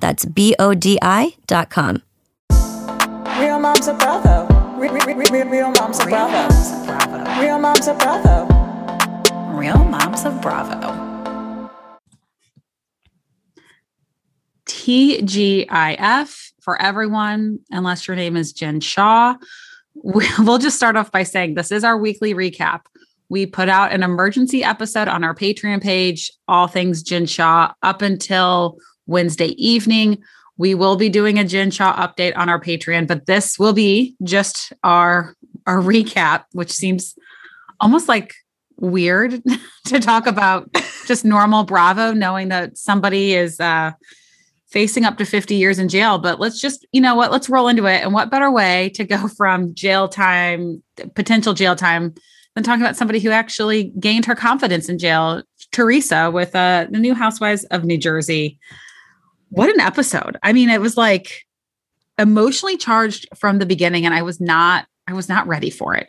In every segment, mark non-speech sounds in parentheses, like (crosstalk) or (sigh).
That's B O D I.com. Real moms of Bravo. Real, real, real, real moms of Bravo. Real moms of Bravo. Real Moms of Bravo. TGIF for everyone, unless your name is Jen Shah. (laughs) We'll just start off by saying this is our weekly recap. We put out an emergency episode on our Patreon page, all things Jen Shah, up until Wednesday evening. We will be doing a Jen Shah update on our Patreon, but this will be just our our (laughs) recap, which seems almost like weird (laughs) to talk about just normal Bravo, knowing that somebody is uh, facing up to 50 years in jail. But let's just, you know what, let's roll into it. And what better way to go (laughs) from jail time, potential jail time, than talking about somebody who actually gained her confidence in jail, Teresa, with uh, the new Housewives of New Jersey. What an episode. I mean, it was like emotionally charged from the beginning, and I was not, I was not ready for it.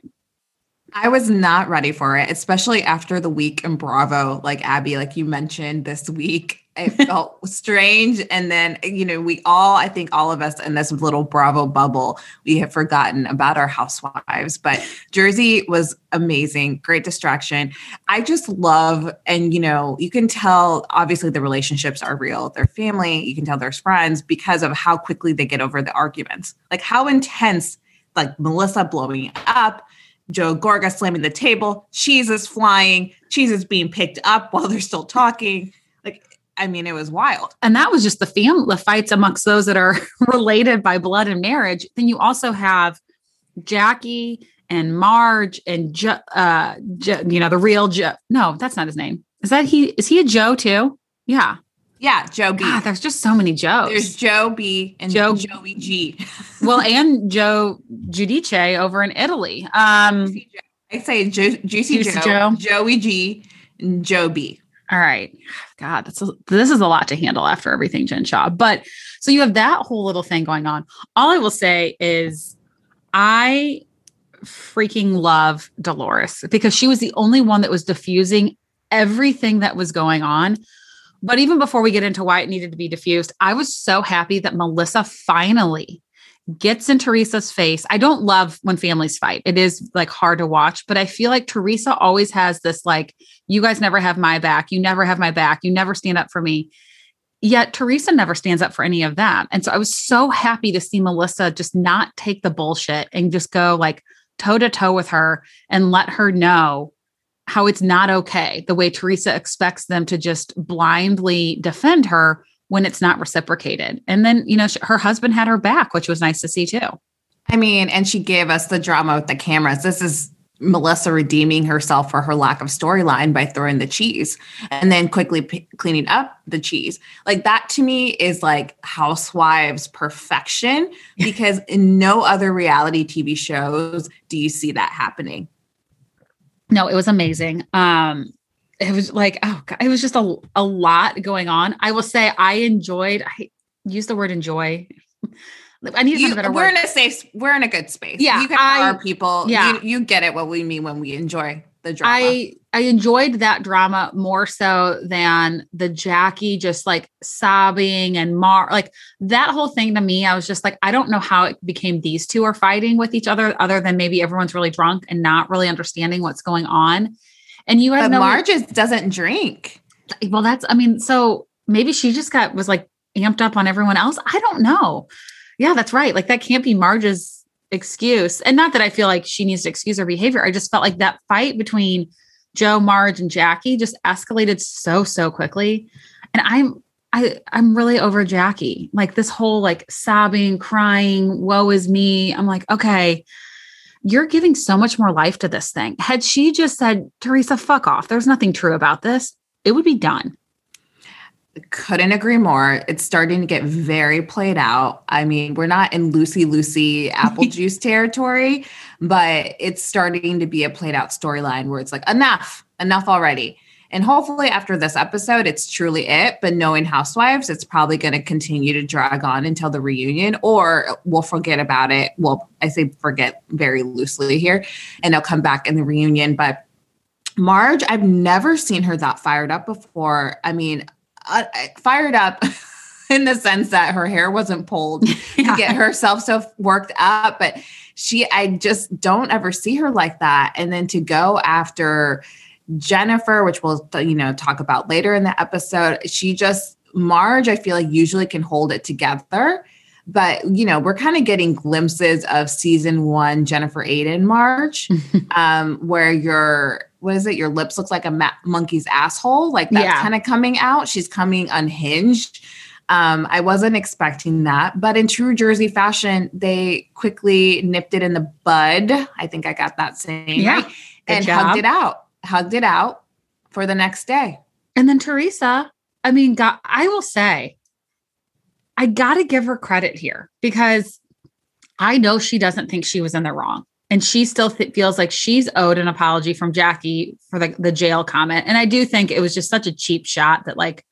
I was not ready for it, especially after the week in Bravo, like Abby, like you mentioned this week. It felt strange. And then, you know, we all, I think all of us in this little Bravo bubble, we have forgotten about our housewives. But Jersey was amazing, great distraction. I just love, and, you know, you can tell obviously the relationships are real. They're family, you can tell there's friends because of how quickly they get over the arguments, like how intense, like Melissa blowing up Joe Gorga slamming the table, cheese is flying, cheese is being picked up while they're still talking. Like, I mean, it was wild. And that was just the family the fights amongst those that are (laughs) related by blood and marriage. Then you also have Jackie and Marge and jo, uh, jo, you know the real Joe. No, that's not his name. Is that he? Is he a Joe too? Yeah. Yeah, Joe B. God, there's just so many Joes. There's Joe B and Joe- Joey G. (laughs) well, and Joe Giudice over in Italy. Um, I say Ju- Juicy, Juicy Joe, Joe. Joey G, and Joe B. all right. God, that's a, this is a lot to handle after everything Jen Shah. But so you have that whole little thing going on. All I will say is I freaking love Dolores because she was the only one that was diffusing everything that was going on. But even before we get into why it needed to be diffused, I was so happy that Melissa finally gets in Teresa's face. I don't love when families fight. It is like hard to watch, but I feel like Teresa always has this like, you guys never have my back. You never have my back. You never stand up for me. Yet Teresa never stands up for any of that. And so I was so happy to see Melissa just not take the bullshit and just go like toe to toe with her and let her know how it's not okay the way Teresa expects them to just blindly defend her when it's not reciprocated. And then, you know, sh- her husband had her back, which was nice to see too. I mean, and she gave us the drama with the cameras. This is Melissa redeeming herself for her lack of storyline by throwing the cheese and then quickly p- cleaning up the cheese. Like that to me is like housewives perfection because in no other reality TV shows do you see that happening. No, it was amazing. Um, it was like, oh, God, it was just a, a lot going on. I will say I enjoyed, I use the word enjoy. (laughs) I need to find You, a better we're word. in a safe, we're in a good space. Yeah, you guys I- are people. yeah. you, you get it. What we mean when we enjoy the drama. I I enjoyed that drama more so than the Jackie just like sobbing and Mar like that whole thing to me. I was just like, I don't know how it became these two are fighting with each other, other than maybe everyone's really drunk and not really understanding what's going on. And you have but no Marge doesn't drink. well, that's I mean, so maybe she just got was like amped up on everyone else. I don't know. Yeah, that's right. Like that can't be Marge's excuse. And not that I feel like she needs to excuse her behavior. I just felt like that fight between Joe, Marge, and Jackie just escalated so, so quickly. And I'm I I'm really over Jackie. Like this whole like sobbing, crying, woe is me. I'm like, okay, you're giving so much more life to this thing. Had she just said, Teresa, fuck off. There's nothing true about this, it would be done. Couldn't agree more. It's starting to get very played out. I mean, we're not in Lucy Lucy (laughs) apple juice territory, but it's starting to be a played out storyline where it's like, enough, enough already. And hopefully, after this episode, it's truly it. But knowing Housewives, it's probably going to continue to drag on until the reunion, or we'll forget about it. Well, I say forget very loosely here, and they'll come back in the reunion. But Marge, I've never seen her that fired up before. I mean, uh, fired up (laughs) in the sense that her hair wasn't pulled (laughs) yeah. to get herself so worked up, but she, I just don't ever see her like that. And then to go after Jennifer, which we'll, you know, talk about later in the episode, she just, Marge, I feel like usually can hold it together. But, you know, we're kind of getting glimpses of season one Jennifer Aydin Marge, (laughs) um, where you're what is it? Your lips look like a ma- monkey's asshole. Like that's yeah. kind of coming out. She's coming unhinged. Um, I wasn't expecting that, but in true Jersey fashion, they quickly nipped it in the bud. I think I got that saying yeah. right, and job. hugged it out. Hugged it out for the next day. And then Teresa, I mean, God, I will say, I got to give her credit here because I know she doesn't think she was in the wrong and she still th- feels like she's owed an apology from Jackie for the, the jail comment. And I do think it was just such a cheap shot that, like,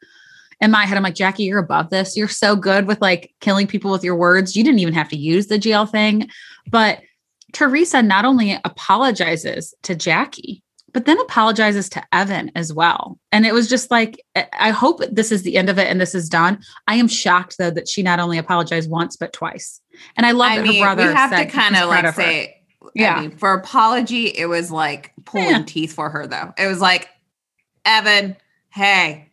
in my head, I'm like, Jackie, you're above this. You're so good with like killing people with your words. You didn't even have to use the jail thing. But Teresa not only apologizes to Jackie, but then apologizes to Evan as well. And it was just like, I hope this is the end of it and this is done. I am shocked though that she not only apologized once, but twice. And I love I that mean, her brother. We have to kind of like say, yeah. I mean, for apology, it was like pulling yeah. teeth for her, though. It was like, Evan, hey,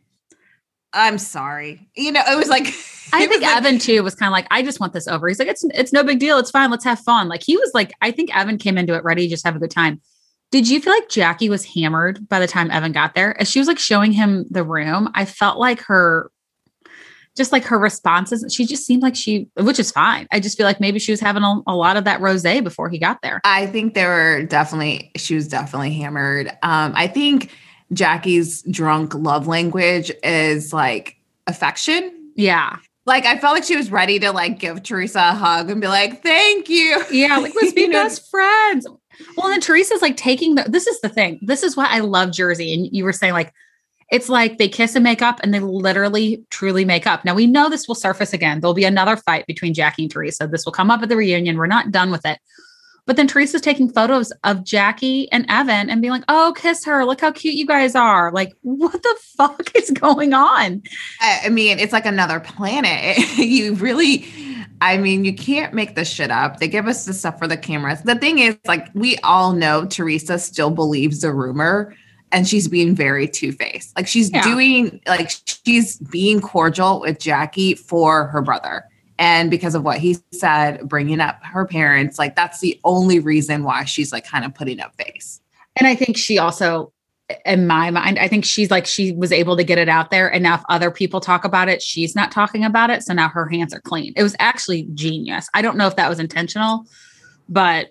I'm sorry. You know, it was like (laughs) I think like, Evan too was kind of like, I just want this over. He's like, it's it's no big deal. It's fine. Let's have fun. Like he was like, I think Evan came into it ready, just have a good time. Did you feel like Jackie was hammered by the time Evan got there? As she was like showing him the room, I felt like her just like her responses, she just seemed like she, which is fine. I just feel like maybe she was having a, a lot of that rose before he got there. I think there were definitely, she was definitely hammered. Um, I think Jackie's drunk love language is like affection. Yeah. Like I felt like she was ready to like give Teresa a hug and be like, "Thank you." Yeah, like let's (laughs) be best friends. Well, and Teresa's like taking the. This is the thing. This is why I love Jersey. And you were saying like it's like they kiss and make up and they literally truly make up. Now we know this will surface again. There'll be another fight between Jackie and Teresa. This will come up at the reunion. We're not done with it. But then Teresa's taking photos of Jackie and Evan and being like, oh, kiss her. Look how cute you guys are. Like, what the fuck is going on? I mean, it's like another planet. (laughs) you really, I mean, you can't make this shit up. They give us the stuff for the cameras. The thing is, like, we all know Teresa still believes the rumor and she's being very two-faced. Like she's yeah. doing like she's being cordial with Jackie for her brother. And because of what he said, bringing up her parents, like that's the only reason why she's like kind of putting up face. And I think she also, in my mind, I think she's like, she was able to get it out there. If other people talk about it, she's not talking about it. So now her hands are clean. It was actually genius. I don't know if that was intentional, but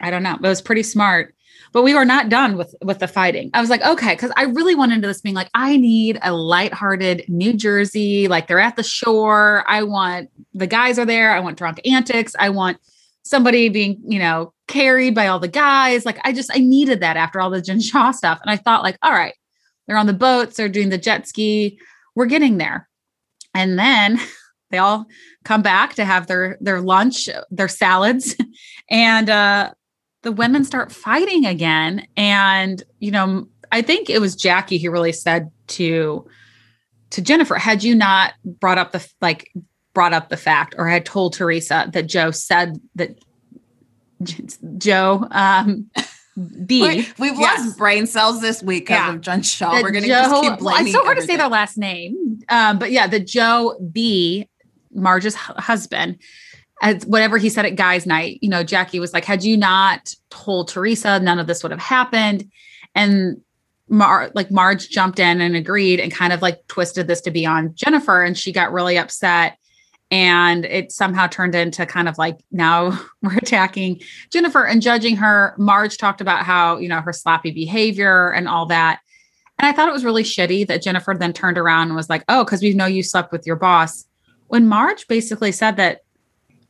I don't know. It was pretty smart but we were not done with with the fighting. I was like, okay, because I really went into this being like, I need a lighthearted New Jersey, like they're at the shore. I want the guys are there. I want drunk antics. I want somebody being, you know, carried by all the guys. Like I just I needed that after all the Jen Shah (laughs) stuff. And I thought, like, all right, they're on the boats, they're doing the jet ski. We're getting there. And then (laughs) they all come back to have their their lunch, their salads, (laughs) and uh the women start fighting again. And, you know, I think it was Jackie who really said to to Jennifer, had you not brought up the like brought up the fact or had told Teresa that Joe said that (laughs) Joe um B. Wait, we've yes. lost brain cells this week because yeah. of Jen Shah. That We're going to just keep blaming. So hard everything. to say their last name, um, but yeah, the Joe B, Marge's husband, as whatever he said at guys night you know jackie was like had you not told teresa none of this would have happened and Mar- like Marge jumped in and agreed and kind of like twisted this to be on Jennifer and she got really upset and it somehow turned into kind of like now (laughs) we're attacking Jennifer and judging her. Marge talked about how you know her sloppy behavior and all that. And I thought it was really shitty that Jennifer then turned around and was like oh cuz we know you slept with your boss. When Marge basically said that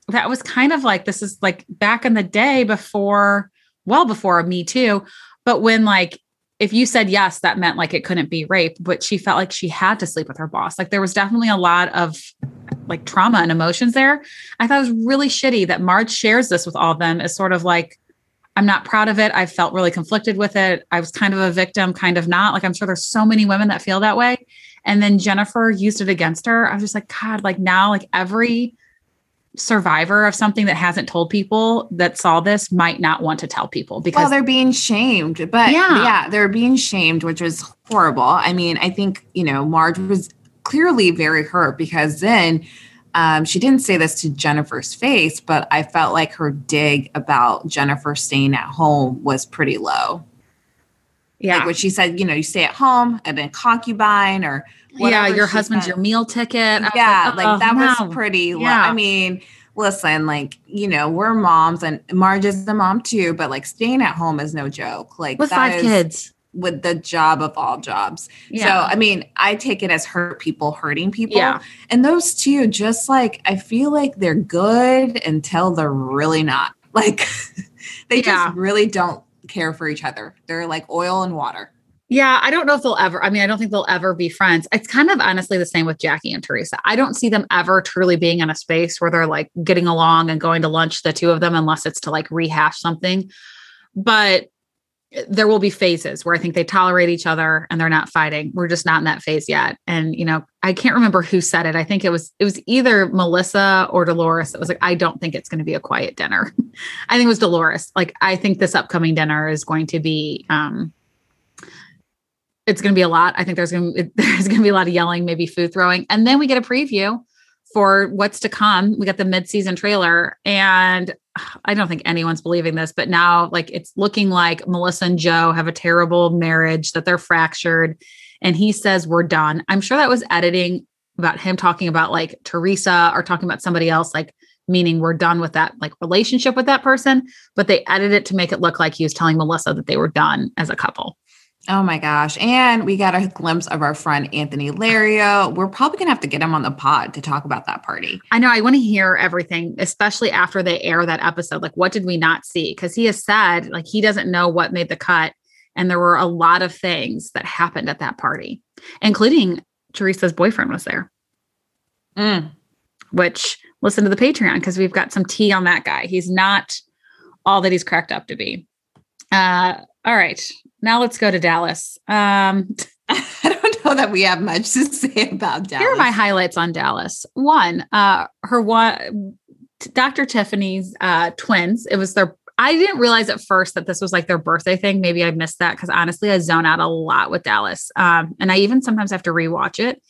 that was kind of like this is like back in the day before well before me too but when like if you said yes, that meant like it couldn't be rape, but she felt like she had to sleep with her boss. Like there was definitely a lot of like trauma and emotions there. I thought it was really shitty that Marge shares this with all of them as sort of like, I'm not proud of it. I felt really conflicted with it. I was kind of a victim, kind of not. Like I'm sure there's so many women that feel that way. And then Jennifer used it against her. I was just like, God, like now, like every survivor of something that hasn't told people that saw this might not want to tell people because well, they're being shamed. But Yeah. yeah, they're being shamed, which was horrible. I mean, I think, you know, Marge was clearly very hurt because then um, she didn't say this to Jennifer's face, but I felt like her dig about Jennifer staying at home was pretty low. yeah, Like when she said, you know, you stay at home and then concubine or yeah, your husband's said. your meal ticket. Yeah, like, oh, that no. was pretty low. Yeah. I mean, listen, like, you know, we're moms and Marge is the mom too, but like staying at home is no joke. Like with five is kids. With the job of all jobs. Yeah. So I mean, I take it as hurt people hurting people. Yeah. And those two, just like I feel like they're good until they're really not. (laughs) Like they Yeah. just really don't care for each other. They're like oil and water. Yeah, I don't know if they'll ever. I mean, I don't think they'll ever be friends. It's kind of honestly the same with Jackie and Teresa. I don't see them ever truly being in a space where they're like getting along and going to lunch, the two of them, unless it's to like rehash something. But there will be phases where I think they tolerate each other and they're not fighting. We're just not in that phase yet. And you know, I can't remember who said it. I think it was it was either Melissa or Dolores. It was like, I don't think it's going to be a quiet dinner. (laughs) I think it was Dolores. Like, I think this upcoming dinner is going to be um it's going to be a lot. I think there's going (laughs) to there's going to be a lot of yelling, maybe food throwing, and then we get a preview for what's to come. We got the mid-season trailer, and I don't think anyone's believing this, but now like it's looking like Melissa and Joe have a terrible marriage, that they're fractured, and he says we're done. I'm sure that was editing about him talking about like Teresa or talking about somebody else, like meaning we're done with that like relationship with that person, but they edited it to make it look like he was telling Melissa that they were done as a couple. Oh my gosh. And we got a glimpse of our friend Anthony Lario. We're probably going to have to get him on the pod to talk about that party. I know I want to hear everything, especially after they air that episode. Like, what did we not see? Because he has said, like, he doesn't know what made the cut. And there were a lot of things that happened at that party, including Teresa's boyfriend was there, Mm. which listen to the Patreon because we've got some tea on that guy. He's not all that he's cracked up to be. Uh, all right. Now let's go to Dallas. Um, (laughs) I don't know that we have much to say about Dallas. Here are my highlights on Dallas. One, uh, her one, Dr. Tiffany's uh, twins. It was their. I didn't realize at first that this was like their birthday thing. Maybe I missed that because honestly, I zone out a lot with Dallas, um, and I even sometimes have to rewatch it.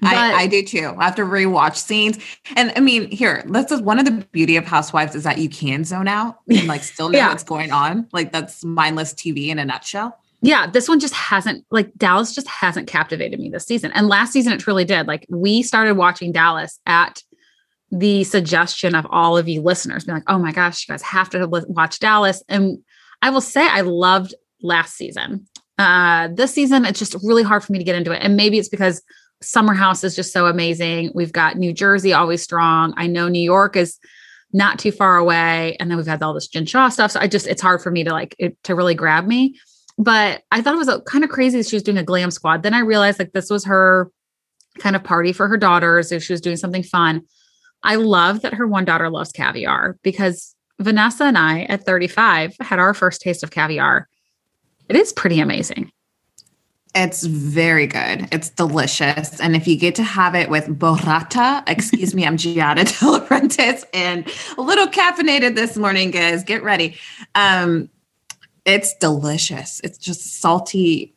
But- I, I do too. I have to rewatch scenes. And I mean, here, this is one of the beauty of Housewives is that you can zone out (laughs) and like still know Yeah. what's going on. Like that's mindless TV in a nutshell. yeah, this one just hasn't like Dallas just hasn't captivated me this season. And last season it truly did. Like we started watching Dallas at the suggestion of all of you listeners being like, "Oh my gosh, you guys have to watch Dallas." And I will say I loved last season. Uh this season it's just really hard for me to get into it. And maybe it's because Summer House is just so amazing. We've got New Jersey always strong. I know New York is not too far away and then we've had all this Jen Shah stuff. So I just it's hard for me to like it, to really grab me but I thought it was uh, kind of crazy she was doing a glam squad. Then I realized like this was her kind of party for her daughters if she was doing something fun. I love that her one daughter loves caviar because Vanessa and I at 35 had our first taste of caviar. It is pretty amazing. It's very good. It's delicious. And if you get to have it with burrata, excuse me, I'm Giada De Laurentiis and a little caffeinated this morning, guys. Get ready. Um, it's delicious. It's just salty,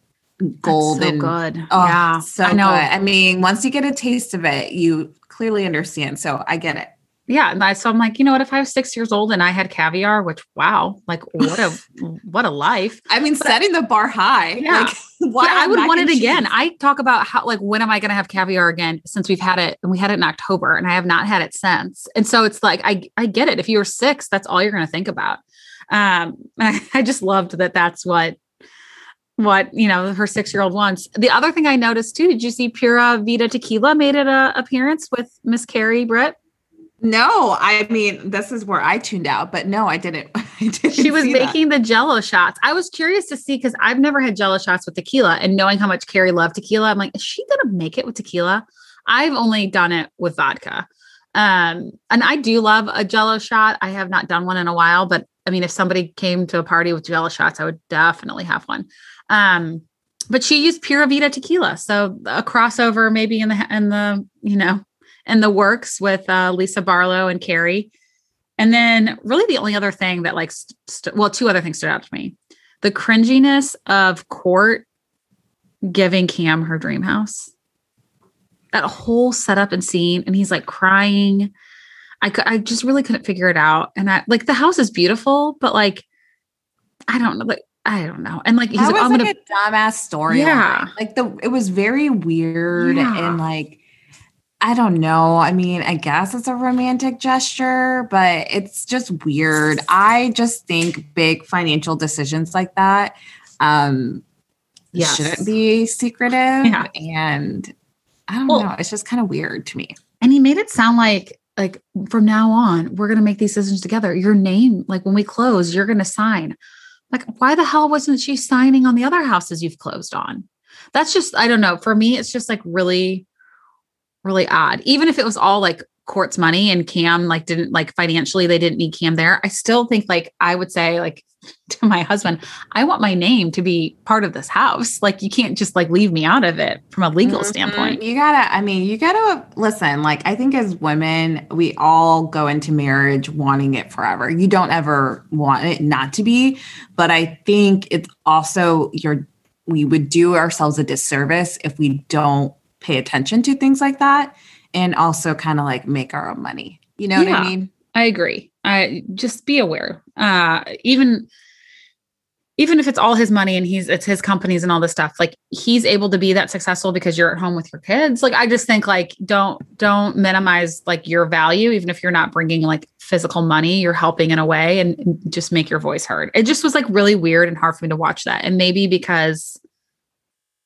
golden. so good. Oh, yeah, so I know. good. I mean, once you get a taste of it, you clearly understand. So I get it. Yeah, and I, so I'm like, you know what? If I was six years old and I had caviar, which wow, like (laughs) what a what a life. I mean, setting the bar high. Yeah. Like, (laughs) why I would want it again. I talk about how like when am I going to have caviar again since we've had it and we had it in October and I have not had it since. And so it's like I I get it. If you were 6, that's all you're going to think about. Um I, (laughs) I just loved that that's what what, you know, her 6-year-old wants. The other thing I noticed too, did you see Pura Vida Tequila made an uh, appearance with Miss Kary Britt? No, I mean, this is where I tuned out, but no, I didn't. (laughs) I didn't She was see that. making the jello shots. I was curious to see because I've never had jello shots with tequila and knowing how much Kary loved tequila, I'm like, is she gonna make it with tequila? I've only done it with vodka. Um, and I do love a jello shot. I have not done one in a while, but I mean, if somebody came to a party with jello shots, I would definitely have one. Um, but she used Pura Vida tequila. So a crossover maybe in the in the, you know, in the works with uh, Lisa Barlow and Kary. And then, really, the only other thing that, like, st- well, two other things stood out to me the cringiness of Court giving Cam her dream house. That whole setup and scene, and he's like crying. I, I just really couldn't figure it out. And I like the house is beautiful, but like, I don't know. Like, I don't know. And like, he's that like, was I'm like gonna, a dumbass story. Yeah. Like the it was very weird Yeah. and like I don't know. I mean, I guess it's a romantic gesture, but it's just weird. I just think big financial decisions like that um Yes. shouldn't be secretive. Yeah. And I don't Well- know. It's just kind of weird to me. and he made it sound like like from now on we're going to make these decisions together your name like when we close you're going to sign like why the hell wasn't she signing on the other houses you've closed on that's just i don't know for me it's just like really really odd even if it was all like court's money and cam like didn't like financially they didn't need cam there i still think like i would say like (laughs) to my husband i want my name to be part of this house like you can't just like leave me out of it from a legal Mhm. standpoint You gotta, I mean, you gotta listen. Like, I think as women, we all go into marriage wanting it forever. You don't ever want it not to be. But I think it's also your, we would do ourselves a disservice if we don't pay attention to things like that and also kind of like make our own money. You know what I mean? I agree. I just be aware. Uh even even if it's all his money and he's it's his companies and all this stuff, like he's able to be that successful because you're at home with your kids. Like I just think like don't don't minimize like your value even if you're not bringing like physical money, you're helping in a way and just make your voice heard. It just was like really weird and hard for me to watch that. And maybe because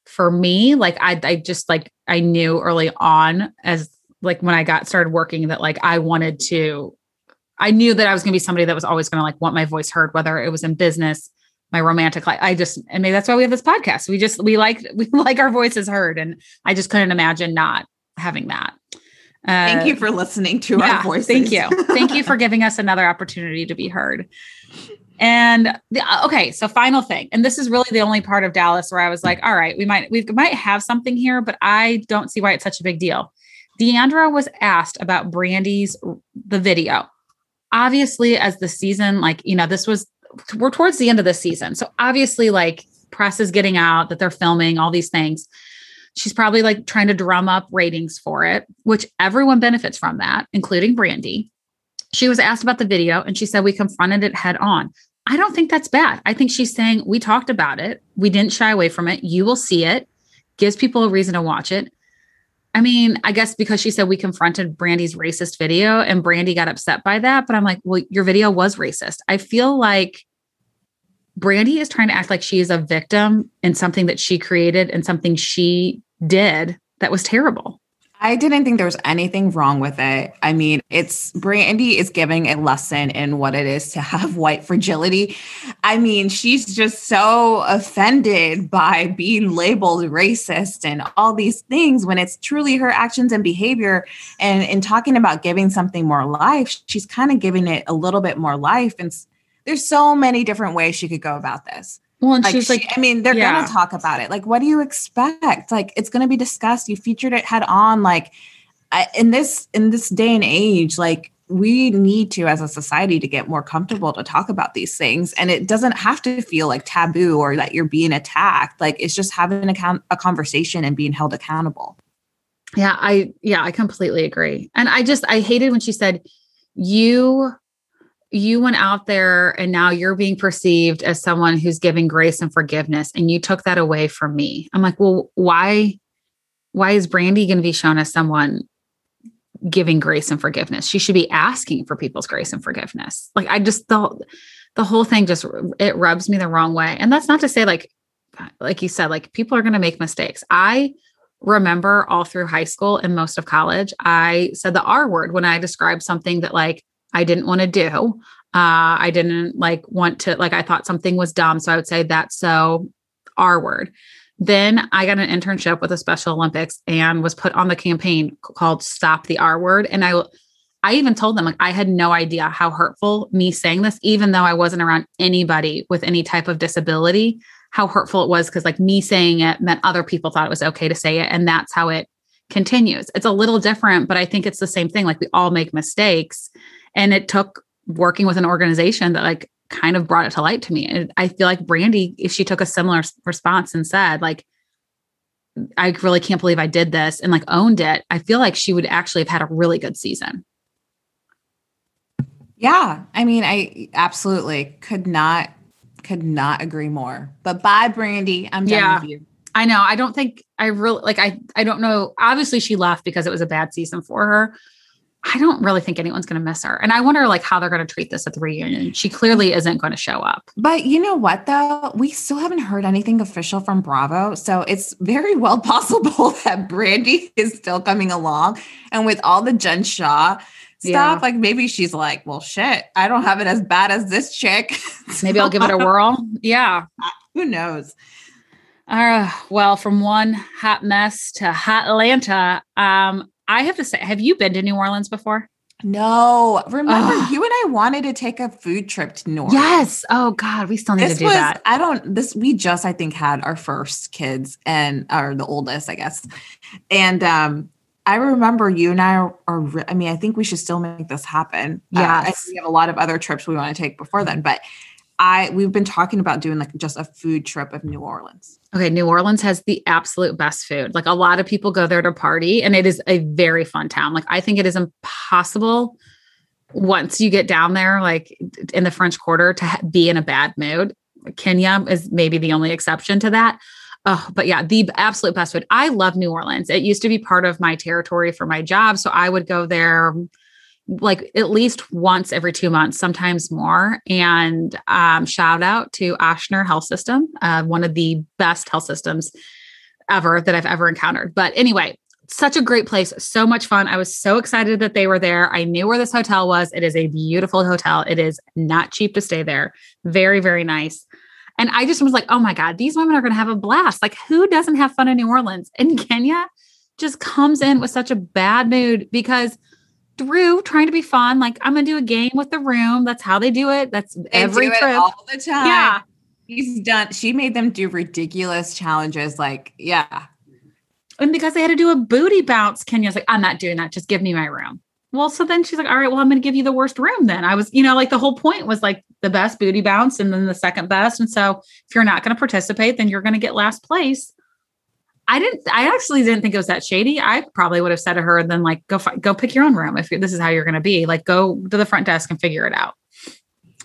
for me, like I I just like I knew early on as like when I got started working that like I wanted to I knew that I was going to be somebody that was always going to like want my voice heard, whether it was in business, my romantic life. I just, and maybe that's why we have this podcast. We just, we like, (laughs) we like our voices heard. And I just couldn't imagine not having that. Uh, Thank you for listening to yeah, our voices. Thank you. Thank you for (laughs) giving us another opportunity to be heard. And the, uh, okay, so final thing, and this is really the only part of Dallas where I was like, all right, we might we might have something here, but I don't see why it's such a big deal. D'Andra was asked about Brandi's the video. Obviously, as the season, like you know, this was we're towards the end of the season, so obviously, like press is getting out that they're filming all these things. She's probably like trying to drum up ratings for it, which everyone benefits from that, including Brandi. She was asked about the video and she said, We confronted it head on. I don't think that's bad. I think she's saying, We talked about it. We didn't shy away from it. You will see it, gives people a reason to watch it. I mean, I guess because she said we confronted Brandi's racist video and Brandi got upset by that. But I'm like, Well, your video was racist. I feel like Brandi is trying to act like she is a victim in something that she created and something she did that was terrible. I didn't think there was anything wrong with it. I mean, it's Brandi is giving a lesson in what it is to have (laughs) white fragility. I mean, she's just so offended by being labeled racist and all these things when it's truly her actions and behavior. And in talking about giving something more life, she's kind of giving it a little bit more life. And there's so many different ways she could go about this. Well, and Like, she's she- like, I mean, they're yeah. gonna talk about it. Like, what do you expect? Like, it's gonna be discussed. You featured it head on. Like, I, in this in this day and age, like we need to, as a society, to get more comfortable to talk about these things, and it doesn't have to feel like taboo or that you're being attacked. Like, it's just having a, con- a conversation and being held accountable. Yeah, I yeah, I completely agree. And I just I hated when she said you you went out there and now you're being perceived as someone who's giving grace and forgiveness and you took that away from me. I'm like well why why is brandi going to be shown as someone giving grace and forgiveness? She should be asking for people's grace and forgiveness. Like i just thought the whole thing just it rubs me the wrong way. And that's not to say like like you said like people are going to make mistakes. I remember all through high school and most of college i said the r word when i described something that like I didn't want to do. Uh, I didn't like want to, like, I thought something was dumb. So I would say that's so R word. Then I got an internship with the Special Olympics and was put on the campaign called Stop the R word. And I, I even told them like I had no idea how hurtful me saying this, even though I wasn't around anybody with any type of disability, how hurtful it was because like me saying it meant other people thought it was okay to say it. And that's how it continues. It's a little different, but I think it's the same thing. Like we all make mistakes. And it took working with an organization that like kind of brought it to light to me. And I feel like Brandi, if she took a similar response and said, like, I really can't believe I did this and like owned it, I feel like she would actually have had a really good season. Yeah. I mean, I absolutely could not could not agree more. But bye, Brandi. I'm done Yeah. with you. I know. I don't think I really like I I don't know. Obviously she left because it was a bad season for her. I don't really think anyone's going to miss her. And I wonder like how they're going to treat this at the reunion. She clearly isn't going to show up. But you know what though? We still haven't heard anything official from Bravo. So it's very (laughs) well possible that Brandi is still coming along. And with all the Jen Shah stuff, Yeah. like maybe she's like, well, shit, I don't have it as bad as this chick. (laughs) Maybe I'll give it a whirl. Yeah. Who knows? Uh, well, from one hot mess to hot Atlanta, um, I have to say, have you been to New Orleans before? No, remember you and I wanted to take a food trip to New Orleans. Yes. Oh God, we still need This to do was, that. I don't, this, we just, I think, had our first kids and, or the oldest, I guess. And, um, I remember you and I are, are I mean, I think we should still make this happen. Uh, I think we have a lot of other trips we want to take before then, but I, we've been talking about doing like just a food trip of New Orleans. Okay, New Orleans has the absolute best food. Like a lot of people go there to party, and it is a very fun town. Like I think it is impossible once you get down there, like in the French Quarter, to be in a bad mood. Kenya is maybe the only exception to that. Oh, but yeah, the absolute best food. I love New Orleans. It used to be part of my territory for my job, so I would go there like at least once every two months, sometimes more. And um, shout out to Ochsner Health System, uh, one of the best health systems ever that I've ever encountered. But anyway, such a great place, so much fun. I was so excited that they were there. I knew where this hotel was. It is a beautiful hotel. It is not cheap to stay there. Very, very nice. And I just was like, oh my God, these women are going to have a blast. Like, who doesn't have fun in New Orleans? And Kenya just comes in with such a bad mood because Drew trying to be fun, like, I'm to do a game with the room. That's how they do it. That's They every trip. all the time. Yeah. He's done, she made them do ridiculous challenges. Like, yeah. And because they had to do a booty bounce, Kenya's like, I'm not doing that. Just give me my room. Well, so then she's like, all right, well, I'm going to give you the worst room then. I was, you know, like the whole point was like the best booty bounce and then the second best. And so if you're not going to participate, then you're going to get last place. I didn't, I actually didn't think it was that shady. I probably would have said to her, then like, go, fi- go pick your own room. If this is how you're going to be, like, go to the front desk and figure it out.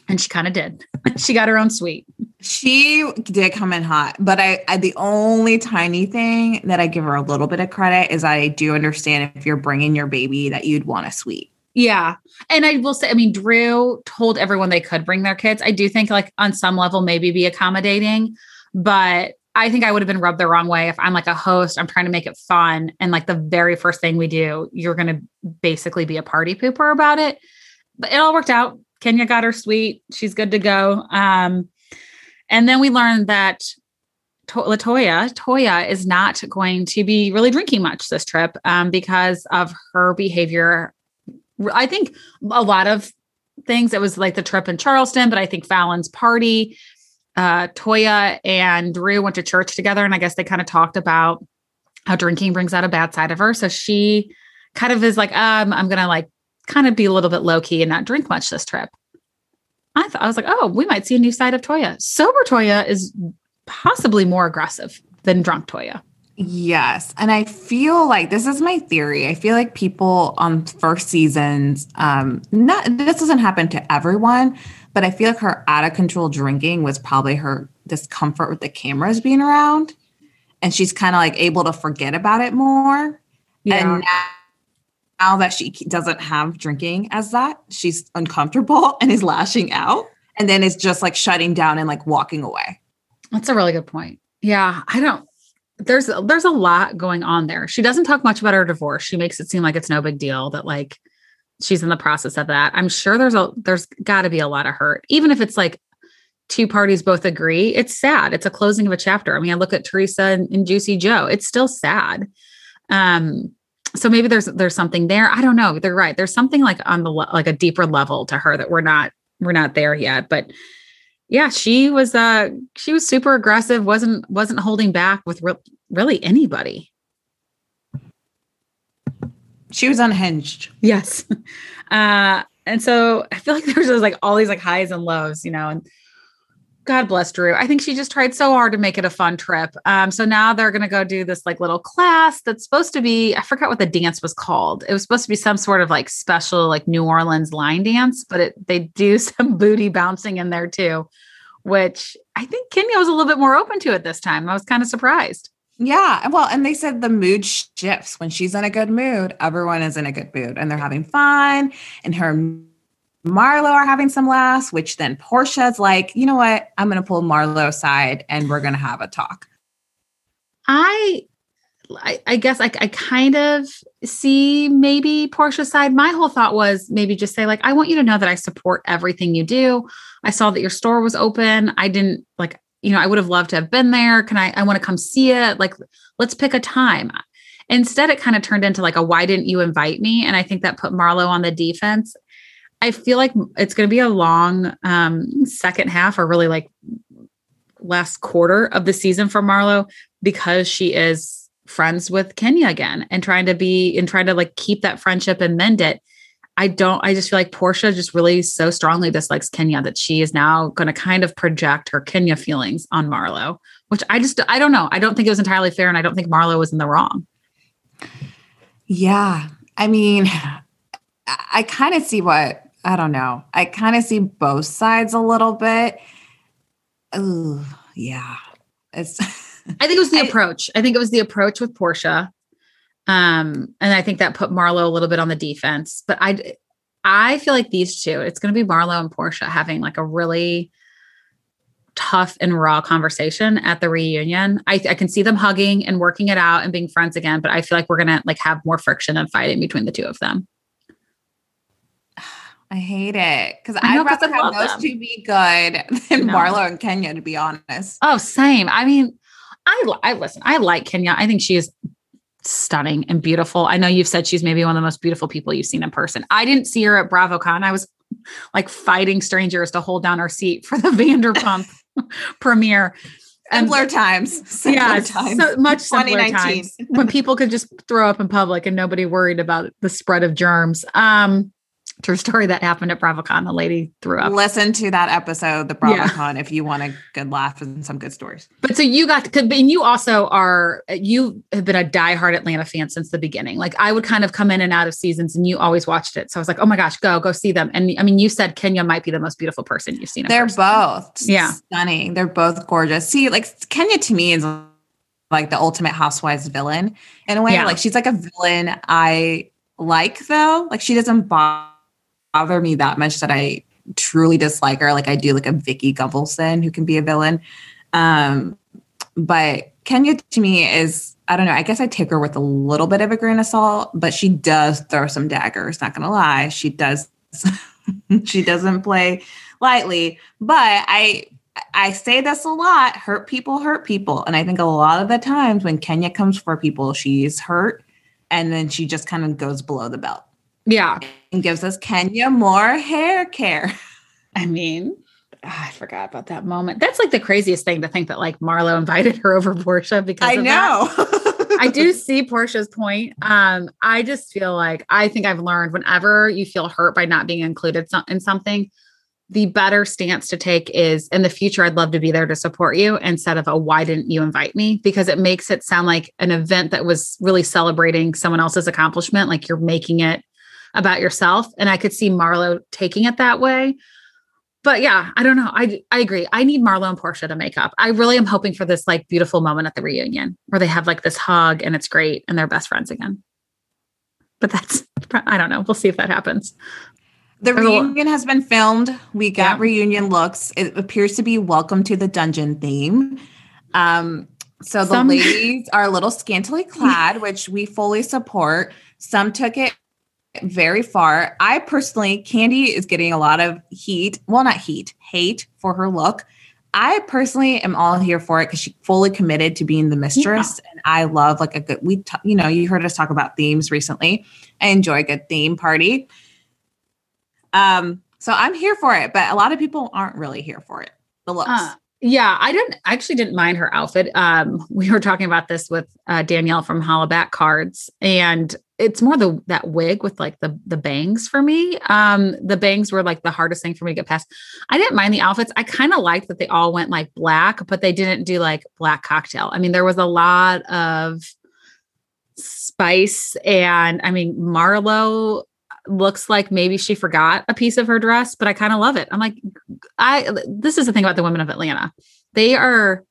And she kind of did. (laughs) she got her own suite. She did come in hot, but I, I the only tiny thing that I give her a little bit of credit is I do understand if you're bringing your baby that you'd want a suite. Yeah. And I will say, I mean, Drew told everyone they could bring their kids. I do think, like, on some level, maybe be accommodating, but I think I would have been rubbed the wrong way if I'm like a host, I'm trying to make it fun. And like the very first thing we do, you're going to basically be a party pooper about it. But it all worked out. Kenya got her suite. She's good to go. Um, and then we learned that to- Latoya, Toya is not going to be really drinking much this trip um, because of her behavior. I think a lot of things. It was like the trip in Charleston, but I think Falynn's party. Uh, Toya and Drew went to church together, and I guess they kind of talked about how drinking brings out a bad side of her. So she kind of is like, um, I'm gonna like kind of be a little bit low key and not drink much this trip. I thought I was like, oh, we might see a new side of Toya. Sober Toya is possibly more aggressive than drunk Toya. Yes. And I feel like this is my theory. I feel like people on first seasons, um, not this doesn't happen to everyone, but I feel like her out of control drinking was probably her discomfort with the cameras being around. And she's kind of like able to forget about it more. And now, now that she doesn't have drinking as that, she's uncomfortable (laughs) and is lashing out and then is just like shutting down and like walking away. That's a really good point. Yeah, I don't there's there's a lot going on there. She doesn't talk much about her divorce. She makes it seem like it's no big deal that like she's in the process of that. I'm sure there's a there's got to be a lot of hurt. Even if it's like two parties both agree, it's sad. It's a closing of a chapter. I mean, I look at Teresa and, and Juicy Joe. It's still sad. Um so maybe there's there's something there. I don't know. They're right. There's something like on the like a deeper level to her that we're not we're not there yet, but yeah, she was uh she was super aggressive, wasn't wasn't holding back with re- really anybody. She was unhinged. Yes. (laughs) Uh and so I feel like (laughs) there's just like all these like highs and lows, you know, and God bless Drew. I think she just tried so hard to make it a fun trip. Um, so now they're gonna go do this like little class that's supposed to be, I forgot what the dance was called. It was supposed to be some sort of like special like New Orleans line dance, but it they do (laughs) some booty bouncing in there too, which I think Kenya was a little bit more open to it this time. I was kind of surprised. Yeah. Well, and they said the mood shifts when she's in a good mood. Everyone is in a good mood and they're having fun. And her Marlo are having some laughs, which then Porsha's like, you know what? I'm going to pull Marlo aside and we're going to have a talk. I, I, I guess I, I kind of see maybe Porsha's side. My whole thought was maybe just say like, I want you to know that I support everything you do. I saw that your store was open. I didn't like, you know, I would have loved to have been there. Can I, I want to come see it. Like, let's pick a time. Instead, it kind of turned into like a, why didn't you invite me? And I think that put Marlo on the defense. I feel like it's going to be a long um, second half or really like last quarter of the season for Marlo because she is friends with Kenya again and trying to be and trying to like keep that friendship and mend it. I don't, I just feel like Porsha just really so strongly dislikes Kenya that she is now going to kind of project her Kenya feelings on Marlo, which I just, I don't know. I don't think it was entirely fair. And I don't think Marlo was in the wrong. Yeah. I mean, I, kind of see what I don't know. I kind of see both sides a little bit. Oh, yeah. It's I think it was the (laughs) I, approach. I think it was the approach with Porsha. Um, and I think that put Marlo a little bit on the defense. But I I feel like these two, it's gonna be Marlo and Porsha having like a really tough and raw conversation at the reunion. I, I can see them hugging and working it out and being friends again, but I feel like we're gonna like have more friction and fighting between the two of them. (sighs) I hate it because I'd rather have those them. two be good (laughs) than no. Marlo and Kenya, to be honest. Oh, same. I mean, I, I listen, I like Kenya. I think she is stunning and beautiful. I know you've said she's maybe one of the most beautiful people you've seen in person. I didn't see her at BravoCon. I was like fighting strangers to hold down our seat for the (laughs) Vanderpump (laughs) premiere. Simpler and, times. Simpler yeah, times. So much simpler times when people could just throw up in public and nobody worried about the spread of germs. Um, True story that happened at BravoCon. The lady threw up. Listen to that episode, the BravoCon, yeah. if you want a good laugh and some good stories. But so you got, to, and you also are, you have been a diehard Atlanta fan since the beginning. Like I would kind of come in and out of seasons, and you always watched it. So I was like, oh my gosh, go go see them. And I mean, you said Kenya might be the most beautiful person you've seen. They're person. both, yeah, stunning. They're both gorgeous. See, like Kenya to me is like the ultimate housewives villain in a way. Yeah. Like she's like a villain I like though. Like she doesn't bother bother me that much that I truly dislike her. Like I do like a Vicki Gunvalson who can be a villain. Um, but Kenya to me is, I don't know, I guess I take her with a little bit of a grain of salt, but she does throw some daggers, not gonna lie. She does (laughs) she doesn't play lightly. But I I say this a lot, hurt people hurt people. And I think a lot of the times when Kenya comes for people, she's hurt and then she just kind of goes below the belt. Yeah. And gives us Kenya more hair care. I mean, oh, I forgot about that moment. That's like the craziest thing to think that like Marlo invited her over Porsha because I know. I do (laughs) see Porsha's point. Um, I just feel like I think I've learned whenever you feel hurt by not being included in something, the better stance to take is in the future, I'd love to be there to support you instead of a why didn't you invite me? Because it makes it sound like an event that was really celebrating someone else's accomplishment, like you're making it about yourself. And I could see Marlo taking it that way. But yeah, I don't know. I I agree. I need Marlo and Porsha to make up. I really am hoping for this like beautiful moment at the reunion where they have like this hug and it's great and they're best friends again. But that's I don't know. We'll see if that happens. The There's a lo- reunion has been filmed. We got Yeah. reunion looks. It appears to be welcome to the dungeon theme. Um, so the Some- ladies are a little scantily clad, which we fully support. Some took it very far. I personally, Kandi is getting a lot of heat. Well, not heat, hate for her look. I personally am all here for it because she fully committed to being the mistress, and I love like a good. We, t- you know, you heard us talk about themes recently. I enjoy a good theme party. Um, so I'm here for it, but a lot of people aren't really here for it. The looks. Uh, yeah, I didn't I actually didn't mind her outfit. Um, we were talking about this with uh, Danielle from Hollaback Cards, and it's more the that wig with like the the bangs for me. Um, the bangs were like the hardest thing for me to get past. I didn't mind the outfits. I kind of liked that they all went like black, but they didn't do like black cocktail. I mean, there was a lot of spice, and I mean, Marlo looks like maybe she forgot a piece of her dress, but I kind of love it. I'm like, I this is the thing about the women of Atlanta. They are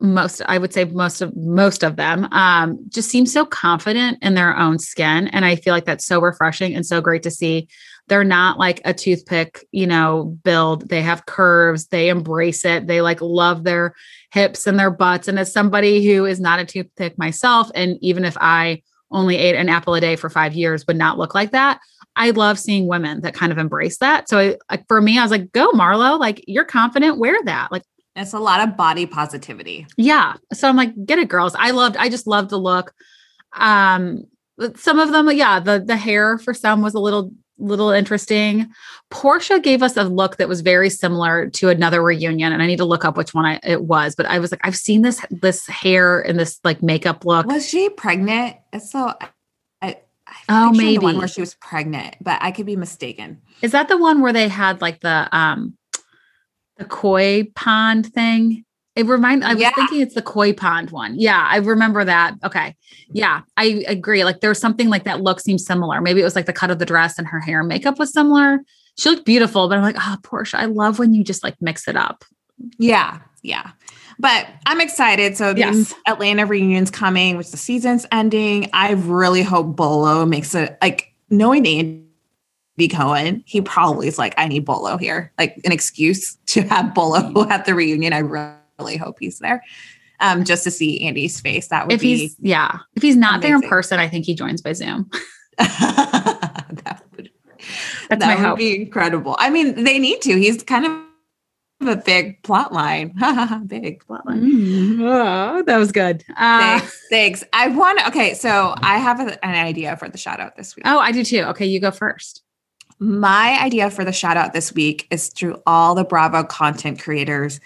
most I would say most of most of them um just seem so confident in their own skin and I feel like that's so refreshing and so great to see. They're not like a toothpick, you know, build. They have curves. They embrace it. They like love their hips and their butts and as somebody who is not a toothpick myself and even if I only ate an apple a day for 5 years would not look like that. I love seeing women that kind of embrace that. So I, like for me, I was like, go Marlo, like you're confident, wear that. Like, it's a lot of body positivity. yeah. So I'm like, get it, girls. I loved, I just loved the look. Um, some of them, yeah, the the hair for some was a little little interesting. Porsha gave us a look that was very similar to another reunion, and I need to look up which one I, it was. But I was like, I've seen this this hair and this like makeup look. Was she pregnant? It's so. I, I Oh, the one where she was pregnant, but I could be mistaken. Is that the one where they had like the um the koi pond thing? It remind I was Yeah. thinking it's the koi pond one. Yeah, I remember that. Okay. Yeah, I agree. Like there was something like that look seems similar. Maybe it was like the cut of the dress and her hair and makeup was similar. She looked beautiful, but I'm like, oh, Porsha, I love when you just like mix it up. Yeah, yeah. But I'm excited. So the Yes. Atlanta reunion's coming, which the season's ending. I really hope Bolo makes it like knowing Andy Cohen, he probably is like, I need Bolo here, like an excuse (laughs) to have Bolo at the reunion. I really hope he's there. Um, just to see Andy's face. That would If be he's yeah, if he's not there in person, I think he joins by Zoom. (laughs) (laughs) that would That's that would hope. be incredible. I mean, they need to. He's kind of a big plot line. big plot line. Mm, oh, that was good. Uh, Thanks. Thanks. I want okay, so I have a- an idea for the shout out this week. oh, I do too. Okay, you go first. My idea for the shout out this week is through all the Bravo content creators.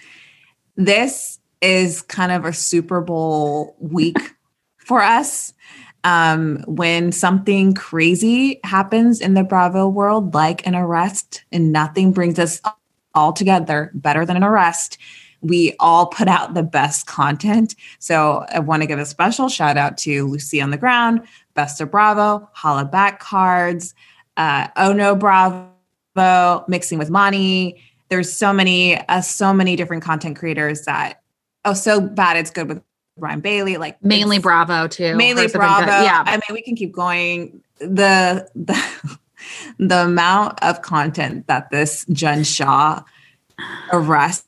This is kind of a Super Bowl week (laughs) for us. Um, when something crazy happens in the Bravo world, like an arrest, and nothing brings us all together better than an arrest, we all put out the best content. So I want to give a special shout out to Lucy on the Ground, Best of Bravo, Holla Back Cards, uh, Oh No Bravo, Mixing with Money. There's so many, uh, so many different content creators that, oh, so bad it's good with Ryan Bailey. Like Mainly Bravo too. mainly Hers have been good. Bravo. Yeah. I mean, we can keep going. The the (laughs) the amount of content that this Jen Shah arrest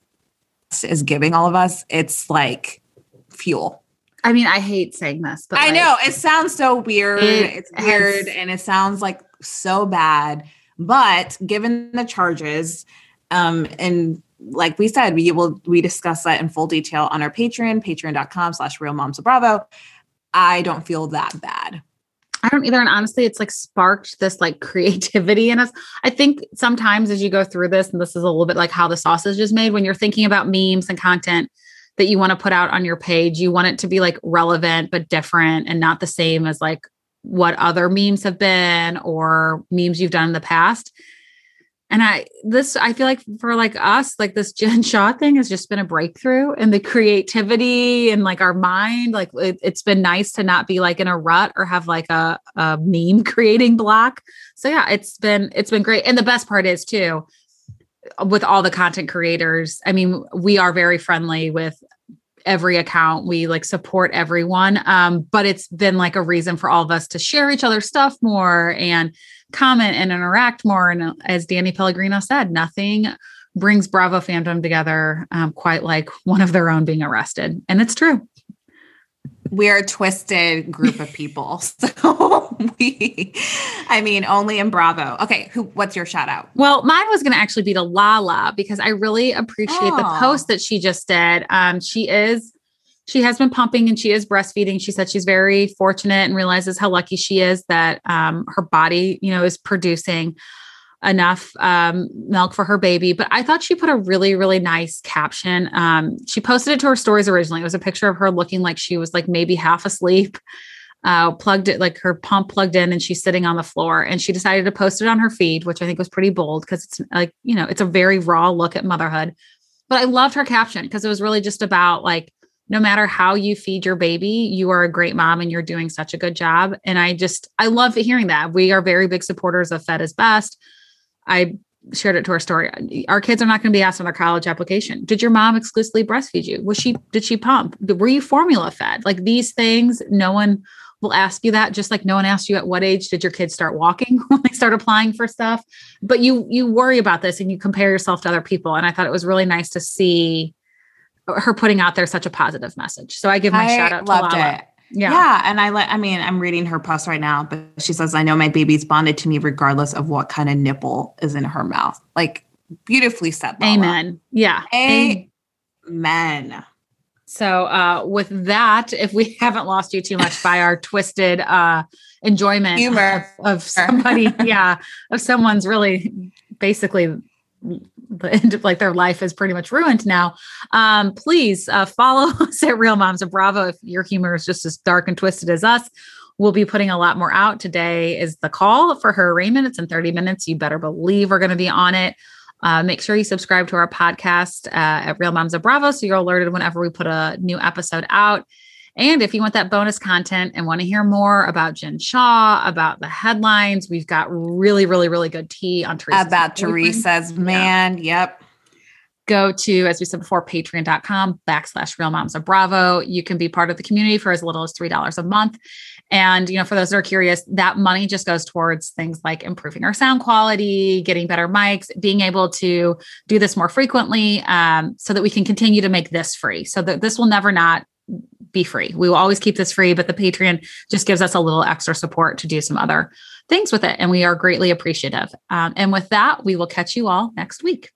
is giving all of us, it's like fuel. I mean, I hate saying this, but I like, know it sounds so weird. It it's weird has- and it sounds like so bad. But given the charges, um, and like we said, we will we discuss that in full detail on our Patreon, patreon.com slash real moms of Bravo. I don't feel that bad. I don't either. And honestly, it's like sparked this like creativity in us. I think sometimes as you go through this, and this is a little bit like how the sausage is made, when you're thinking about memes and content that you want to put out on your page, you want it to be like relevant but different and not the same as like what other memes have been or memes you've done in the past. And I this I feel like for like us, like this (laughs) Jen Shah thing has just been a breakthrough and the creativity and like our mind. Like it, has been nice to not be like in a rut or have like a, a meme (laughs) creating block. So yeah, it's been it's been great. And the best part is too, with all the content creators, I mean, we are very friendly with every account. We like support everyone. Um, but it's been like a reason for all of us to share each other's stuff more and comment and interact more. And uh, as Danny Pellegrino said, nothing brings Bravo fandom together um, quite like one of their own being arrested. And it's true we're a twisted group of people. (laughs) So we, I mean, only in Bravo. Okay, who? What's your shout out? Well, mine was going to actually be to Lala because I really appreciate oh. the post that she just did. Um, she is, she has been pumping and she is breastfeeding. She said she's very fortunate and realizes how lucky she is that um, her body, you know, is producing enough um, milk for her baby. But I thought she put a really, really nice caption. Um, she posted it to her stories originally. It was a picture of her looking like she was like maybe half asleep, uh, plugged it like her pump plugged in, and she's sitting on the floor. And she decided to post it on her feed, which I think was pretty bold because it's like, you know, it's a very raw look at motherhood. But I loved her caption because it was really just about like, no matter how you feed your baby, you are a great mom and you're doing such a good job. And I just, I love hearing that. We are very big supporters of Fed is Best. I shared it to our story. Our kids are not going to be asked on their college application. Did your mom exclusively breastfeed you? Was she, did she pump? Were you formula fed? Like these things, no one will ask you that. Just like no one asked you at what age did your kids start walking (laughs) when they start applying for stuff. But you, you worry about this and you compare yourself to other people. And I thought it was really nice to see her putting out there such a positive message. So I give my I shout out to Lala. It. Yeah. Yeah. And I like, I mean, I'm reading her post right now, but she says, I know my baby's bonded to me regardless of what kind of nipple is in her mouth. Like beautifully said. Lala. Amen. Yeah. Amen. So uh with that, if we (laughs) haven't lost you too much by our twisted uh enjoyment humor of, of somebody, (laughs) yeah, of someone's really basically the end of like their life is pretty much ruined now. Um, please uh, follow (laughs) us at Real Moms of Bravo if your humor is just as dark and twisted as us. We'll be putting a lot more out. Today is the call for her arraignment. It's in 30 minutes. You better believe we're going to be on it. Uh, make sure you subscribe to our podcast uh, at Real Moms of Bravo so you're alerted whenever we put a new episode out. And if you want that bonus content and want to hear more about Jen Shah, about the headlines, we've got really, really, really good tea on Teresa. About Teresa's man. Yeah. Yep. Go to, as we said before, patreon.com backslash real moms of Bravo. You can be part of the community for as little as $3 a month. And, you know, for those that are curious, that money just goes towards things like improving our sound quality, getting better mics, being able to do this more frequently um, so that we can continue to make this free. So that this will never not be free. We will always keep this free, but the Patreon just gives us a little extra support to do some other things with it. And we are greatly appreciative. Um, and with that, we will catch you all next week.